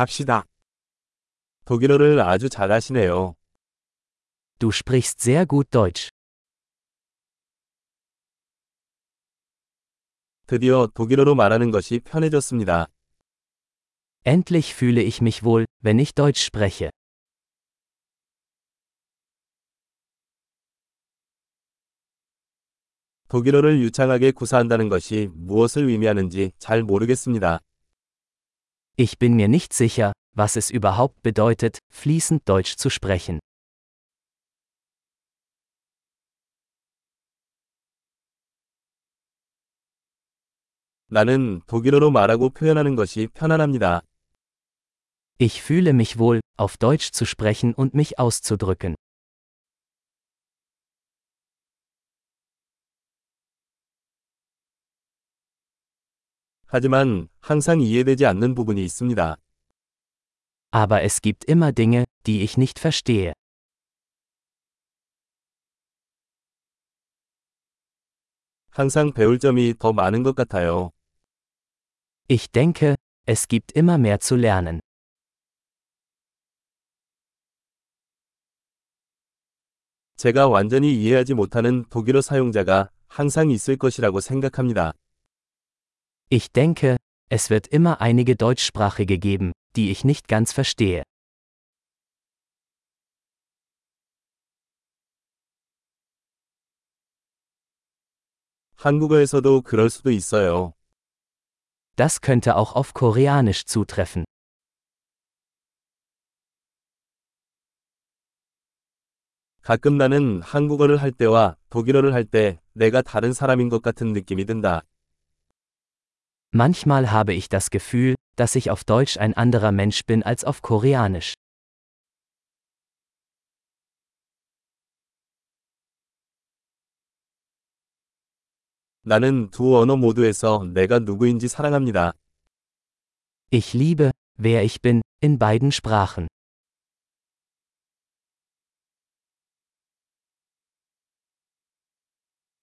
갑시다. 독일어를 아주 잘하시네요. Du sprichst sehr gut Deutsch. 드디어 독일어로 말하는 것이 편해졌습니다. Endlich fühle ich mich wohl, wenn ich Deutsch spreche. 독일어를 유창하게 구사한다는 것이 무엇을 의미하는지 잘 모르겠습니다. Ich bin mir nicht sicher, was es überhaupt bedeutet, fließend Deutsch zu sprechen. 나는 독일어로 말하고 표현하는 것이 편안합니다. Ich fühle mich wohl, auf Deutsch zu sprechen und mich auszudrücken. 하지만 항상 이해되지 않는 부분이 있습니다. Aber es gibt immer Dinge, die ich nicht verstehe. 항상 배울 점이 더 많은 것 같아요. Ich denke, es gibt immer mehr zu lernen. 제가 완전히 이해하지 못하는 독일어 사용자가 항상 있을 것이라고 생각합니다. Ich denke, es wird immer einige Deutschsprachige geben, die ich nicht ganz verstehe. 한국어에서도 그럴 수도 있어요. Das könnte auch auf Koreanisch zutreffen. 가끔 나는 한국어를 할 때와 독일어를 할 때 내가 다른 사람인 것 같은 느낌이 든다. Manchmal habe ich das Gefühl, dass ich auf Deutsch ein anderer Mensch bin als auf Koreanisch. 나는 두 언어 모두에서 내가 누구인지 사랑합니다. Ich liebe, wer ich bin, in beiden Sprachen.